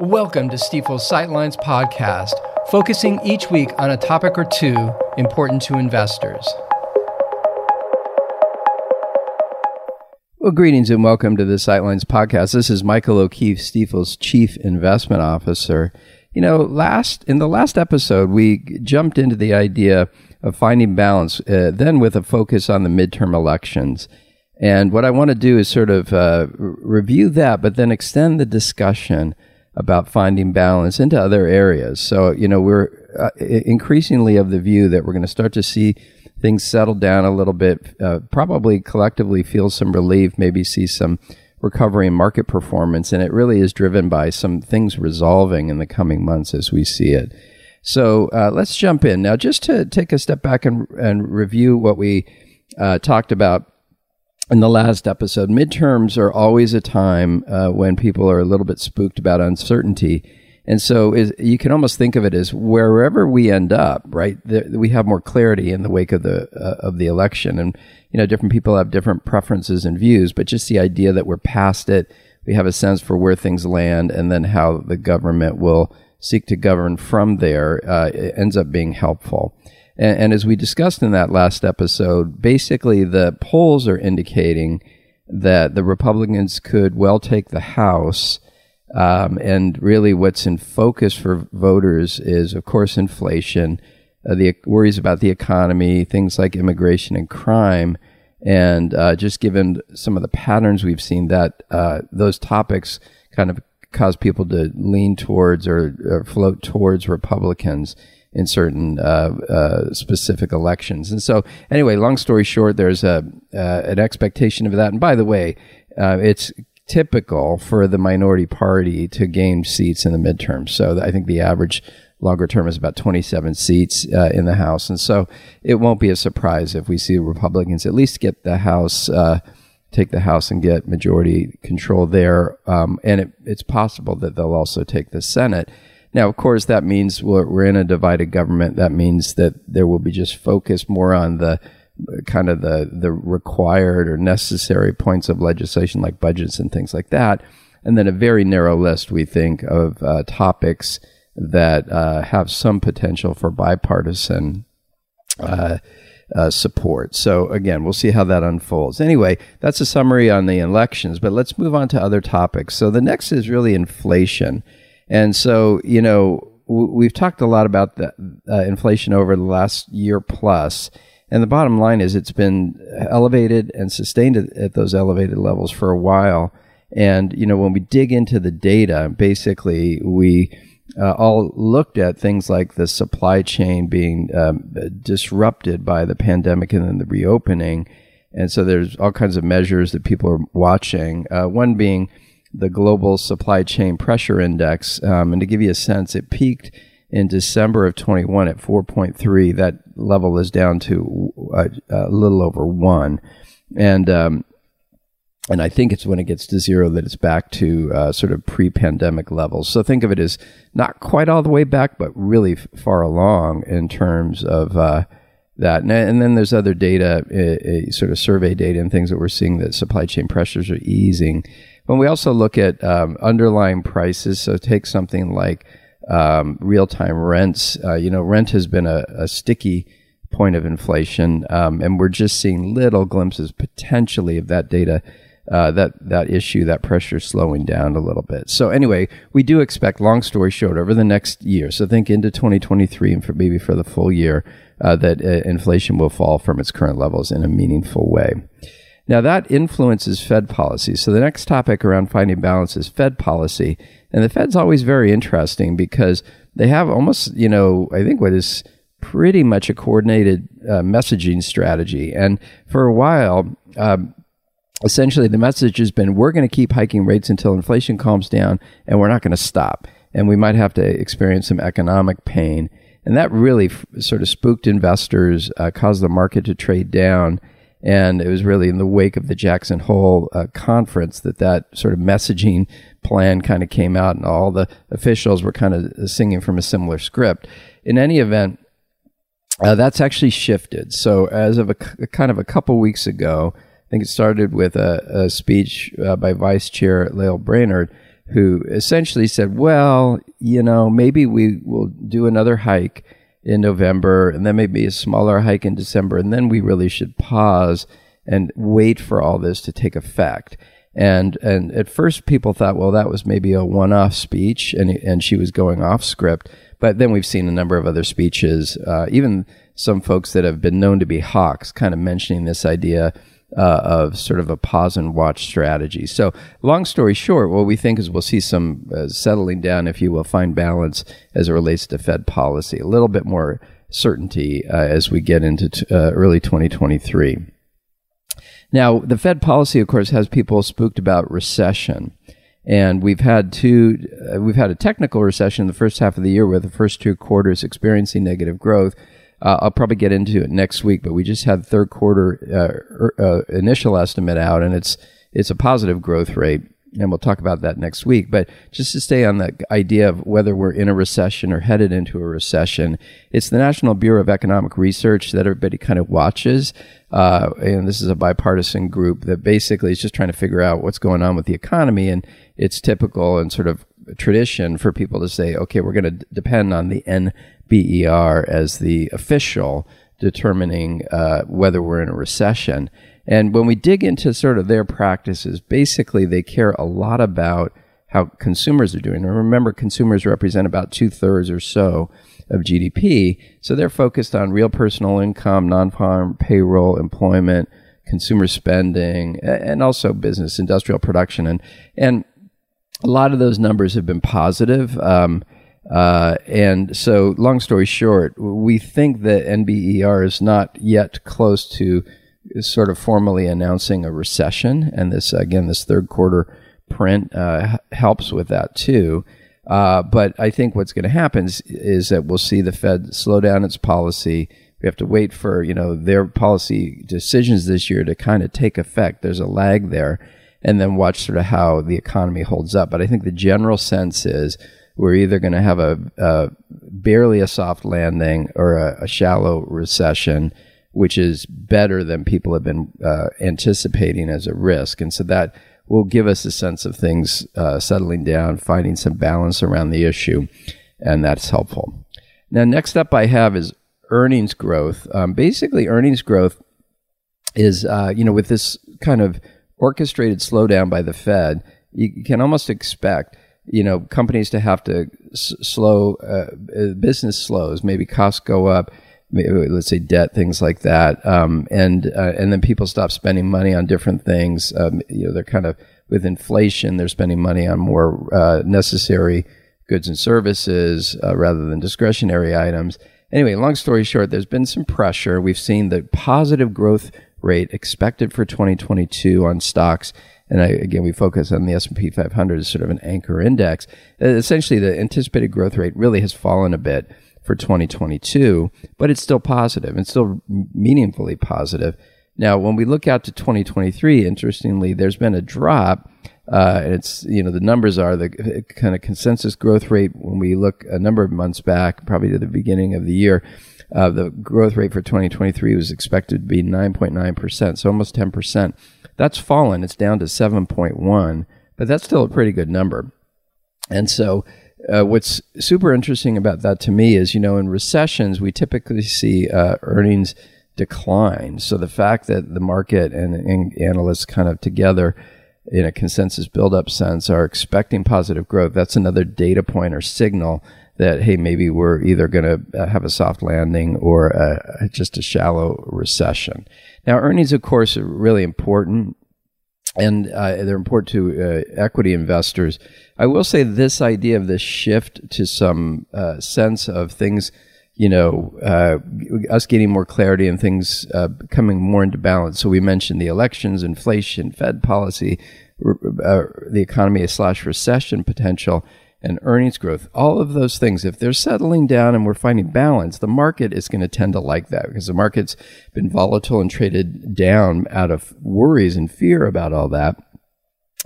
Welcome to Stifel's Sightlines podcast, focusing each week on a topic or two important to investors. Well, greetings and welcome to the Sightlines podcast. This is Michael O'Keefe, Stifel's Chief Investment Officer. You know, last in the last episode, we jumped into the idea of finding balance, uh, then with a focus on the midterm elections. And what I want to do is sort of uh, review that, but then extend the discussion about finding balance into other areas. So, you know, we're uh, increasingly of the view that we're going to start to see things settle down a little bit, uh, probably collectively feel some relief, maybe see some recovery in market performance. And it really is driven by some things resolving in the coming months as we see it. So uh, let's jump in. Now, just to take a step back and, and review what we uh, talked about in the last episode, midterms are always a time uh, when people are a little bit spooked about uncertainty. And so is, you can almost think of it as wherever we end up, right? We have more clarity in the wake of the uh, of the election, and you know, different people have different preferences and views. But just the idea that we're past it, we have a sense for where things land, and then how the government will seek to govern from there uh, ends up being helpful. And, and as we discussed in that last episode, basically the polls are indicating that the Republicans could well take the House. Um, and really, what's in focus for voters is, of course, inflation, uh, the worries about the economy, things like immigration and crime. And uh, just given some of the patterns we've seen, that uh, those topics kind of cause people to lean towards or, or float towards Republicans in certain uh, uh, specific elections. And so, anyway, long story short, there's a uh, an expectation of that. And by the way, uh, it's typical for the minority party to gain seats in the midterms. So I think the average longer term is about 27 seats uh, in the House. And so it won't be a surprise if we see Republicans at least get the House. Uh, take the House and get majority control there, um, and it, it's possible that they'll also take the Senate. Now, of course, that means we're, in a divided government. That means that there will be just focus more on the kind of the the required or necessary points of legislation like budgets and things like that, and then a very narrow list we think of uh, topics that uh, have some potential for bipartisan. Uh, uh, support. So again, we'll see how that unfolds. Anyway, that's a summary on the elections, but let's move on to other topics. So the next is really inflation. And so, you know, we've talked a lot about the uh, inflation over the last year plus, and the bottom line is it's been elevated and sustained at, at those elevated levels for a while. And you know, when we dig into the data, basically we uh, all looked at things like the supply chain being um, disrupted by the pandemic and then the reopening. And so there's all kinds of measures that people are watching. Uh, one being the global supply chain pressure index. Um, and to give you a sense, it peaked in December of 21 at 4.3. That level is down to a, uh, a little over one. And, um, and I think it's when it gets to zero that it's back to uh, sort of pre-pandemic levels. So think of it as not quite all the way back, but really f- far along in terms of uh, that. And, and, then there's other data, sort of survey data and things that we're seeing that supply chain pressures are easing. But we also look at um, underlying prices. So take something like um, real time rents. Uh, you know, rent has been a, a sticky point of inflation, um, and we're just seeing little glimpses potentially of that data. Uh, that that issue, that pressure slowing down a little bit. So anyway, we do expect, long story short, over the next year. So think into 2023 and for maybe for the full year, uh, that uh, inflation will fall from its current levels in a meaningful way. Now, that influences Fed policy. So, the next topic around finding balance is Fed policy. And the Fed's always very interesting because they have almost, you know, I think what is pretty much a coordinated uh, messaging strategy. And for a while, um, essentially the message has been we're going to keep hiking rates until inflation calms down and we're not going to stop. And we might have to experience some economic pain. And that really f- sort of spooked investors, uh, caused the market to trade down and it was really in the wake of the Jackson Hole uh, conference that that sort of messaging plan kind of came out, and all the officials were kind of singing from a similar script. In any event, uh, that's actually shifted. So, as of a, kind of a couple weeks ago, I think it started with a, a speech uh, by Vice Chair Lael Brainard. who essentially said, well, you know, maybe we will do another hike in November and then maybe a smaller hike in December. And then we really should pause and wait for all this to take effect. And and at first people thought, well, that was maybe a one-off speech, and and she was going off script. But then we've seen a number of other speeches, uh, even some folks that have been known to be hawks, kind of mentioning this idea uh, of sort of a pause and watch strategy. So, long story short, what we think is we'll see some uh, settling down, if you will, find balance as it relates to Fed policy, a little bit more certainty uh, as we get into t- uh, early 2023. Now, the Fed policy, of course, has people spooked about recession. And we've had two, uh, we've had a technical recession in the first half of the year with the first two quarters experiencing negative growth. Uh, I'll probably get into it next week, but we just had third quarter uh, er, uh, initial estimate out, and it's it's a positive growth rate, and we'll talk about that next week. But just to stay on the idea of whether we're in a recession or headed into a recession, it's the National Bureau of Economic Research that everybody kind of watches. Uh, and this is a bipartisan group that basically is just trying to figure out what's going on with the economy. And it's typical and sort of tradition for people to say, okay, we're going to d- depend on the NBER as the official determining uh, whether we're in a recession. And when we dig into sort of their practices, basically they care a lot about how consumers are doing. And remember, consumers represent about two thirds or so of GDP. So they're focused on real personal income, non farm payroll, employment, consumer spending, and also business, industrial production. And, and a lot of those numbers have been positive. Um, uh, and so, long story short, we think that NBER is not yet close to sort of formally announcing a recession. And this, again, this third quarter print uh, helps with that too. Uh, but I think what's going to happen is, is, that we'll see the Fed slow down its policy. We have to wait for you know their policy decisions this year to kind of take effect. There's a lag there, and then watch sort of how the economy holds up. But I think the general sense is we're either going to have a, a, barely a soft landing or a, a, shallow recession, which is better than people have been uh, anticipating as a risk. And so that will give us a sense of things uh, settling down, finding some balance around the issue, and that's helpful. Now, next up, I have is earnings growth. Um, basically, earnings growth is, uh, you know, with this kind of orchestrated slowdown by the Fed, you can almost expect, you know, companies to have to s- slow, uh, uh business slows, maybe costs go up Maybe, let's say debt, things like that, um, and uh, and then people stop spending money on different things. Um, you know, they're kind of with inflation, they're spending money on more uh, necessary goods and services uh, rather than discretionary items. Anyway, long story short, there's been some pressure. We've seen the positive growth rate expected for 2022 on stocks and I, again, we focus on the S&P 500 as sort of an anchor index. Essentially, the anticipated growth rate really has fallen a bit for 2022, but it's still positive. It's still meaningfully positive. Now, when we look out to 2023, interestingly, there's been a drop. Uh, and it's you know the numbers are the kind of consensus growth rate when we look a number of months back, probably to the beginning of the year. Uh, the growth rate for 2023 was expected to be 9.9 percent, so almost 10 percent. That's fallen. It's down to 7.1, but that's still a pretty good number. And so uh, what's super interesting about that to me is, you know, in recessions, we typically see uh, earnings decline. So the fact that the market and, and, analysts kind of together in a consensus build-up sense are expecting positive growth, that's another data point or signal that, hey, maybe we're either going to uh, have a soft landing or a, uh, just a shallow recession. Now, earnings, of course, are really important and uh, they're important to uh, equity investors. I will say this idea of this shift to some uh, sense of things, you know, uh, us getting more clarity and things uh, coming more into balance. So we mentioned the elections, inflation, Fed policy, uh, the economy slash recession potential and earnings growth, all of those things, if they're settling down and we're finding balance, the market is going to tend to like that because the market's been volatile and traded down out of worries and fear about all that.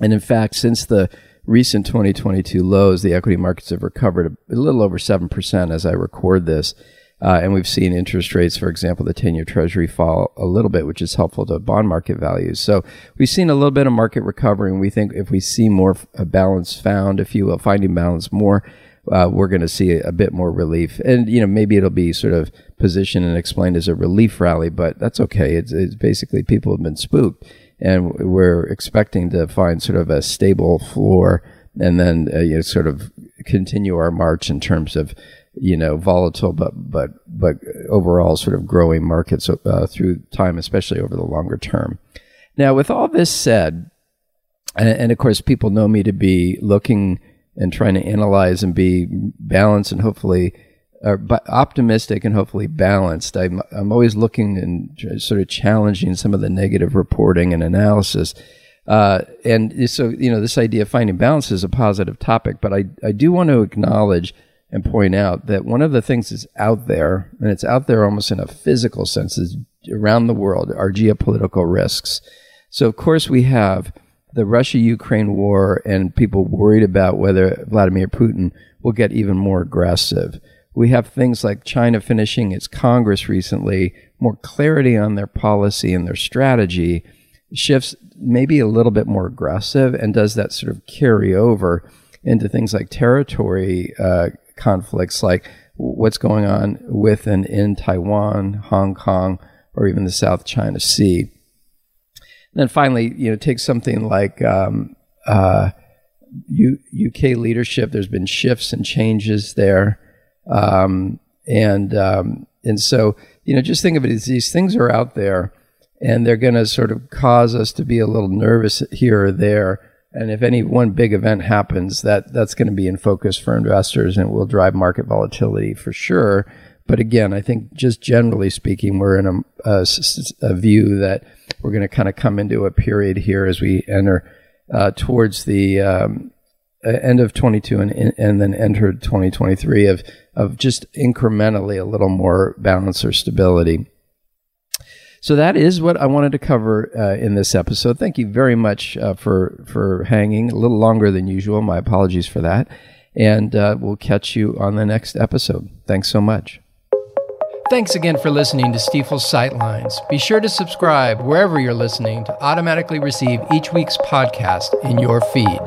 And in fact, since the recent 2022 lows, the equity markets have recovered a, little over 7% as I record this. Uh, and we've seen interest rates, for example, the 10 year treasury fall a little bit, which is helpful to bond market values. So we've seen a little bit of market recovery. And we think if we see more a balance found, if you will, finding balance more, uh, we're going to see a, bit more relief. And, you know, maybe it'll be sort of positioned and explained as a relief rally, but that's okay. It's, it's basically people have been spooked and we're expecting to find sort of a stable floor and then uh, you know, sort of continue our march in terms of you know volatile but but but overall sort of growing markets uh, through time, especially over the longer term. Now, with all this said, and, and of course, people know me to be looking and trying to analyze and be balanced and hopefully uh, optimistic and hopefully balanced. I'm, I'm always looking and sort of challenging some of the negative reporting and analysis. Uh, and so, you know, this idea of finding balance is a positive topic, but I, I do want to acknowledge and point out that one of the things that's out there, and it's out there almost in a physical sense, is around the world are geopolitical risks. So, of course, we have the Russia Ukraine war and people worried about whether Vladimir Putin will get even more aggressive. We have things like China finishing its Congress recently, more clarity on their policy and their strategy, shifts maybe a little bit more aggressive, and does that sort of carry over into things like territory uh, conflicts like what's going on with and in Taiwan, Hong Kong, or even the South China Sea. And then finally, you know, take something like um, uh, U- UK leadership. There's been shifts and changes there, um, and um, and so you know, just think of it as these things are out there, and they're going to sort of cause us to be a little nervous here or there and if any one big event happens, that that's going to be in focus for investors and it will drive market volatility for sure. But again, I think just generally speaking, we're in a, a, a view that we're going to kind of come into a period here as we enter uh, towards the um, end of 22 and, and then enter 2023 of, of just incrementally a little more balance or stability. So that is what I wanted to cover uh, in this episode. Thank you very much uh, for for hanging a little longer than usual. My apologies for that, and uh, we'll catch you on the next episode. Thanks so much. Thanks again for listening to Stifel's Sightlines. Be sure to subscribe wherever you're listening to automatically receive each week's podcast in your feed.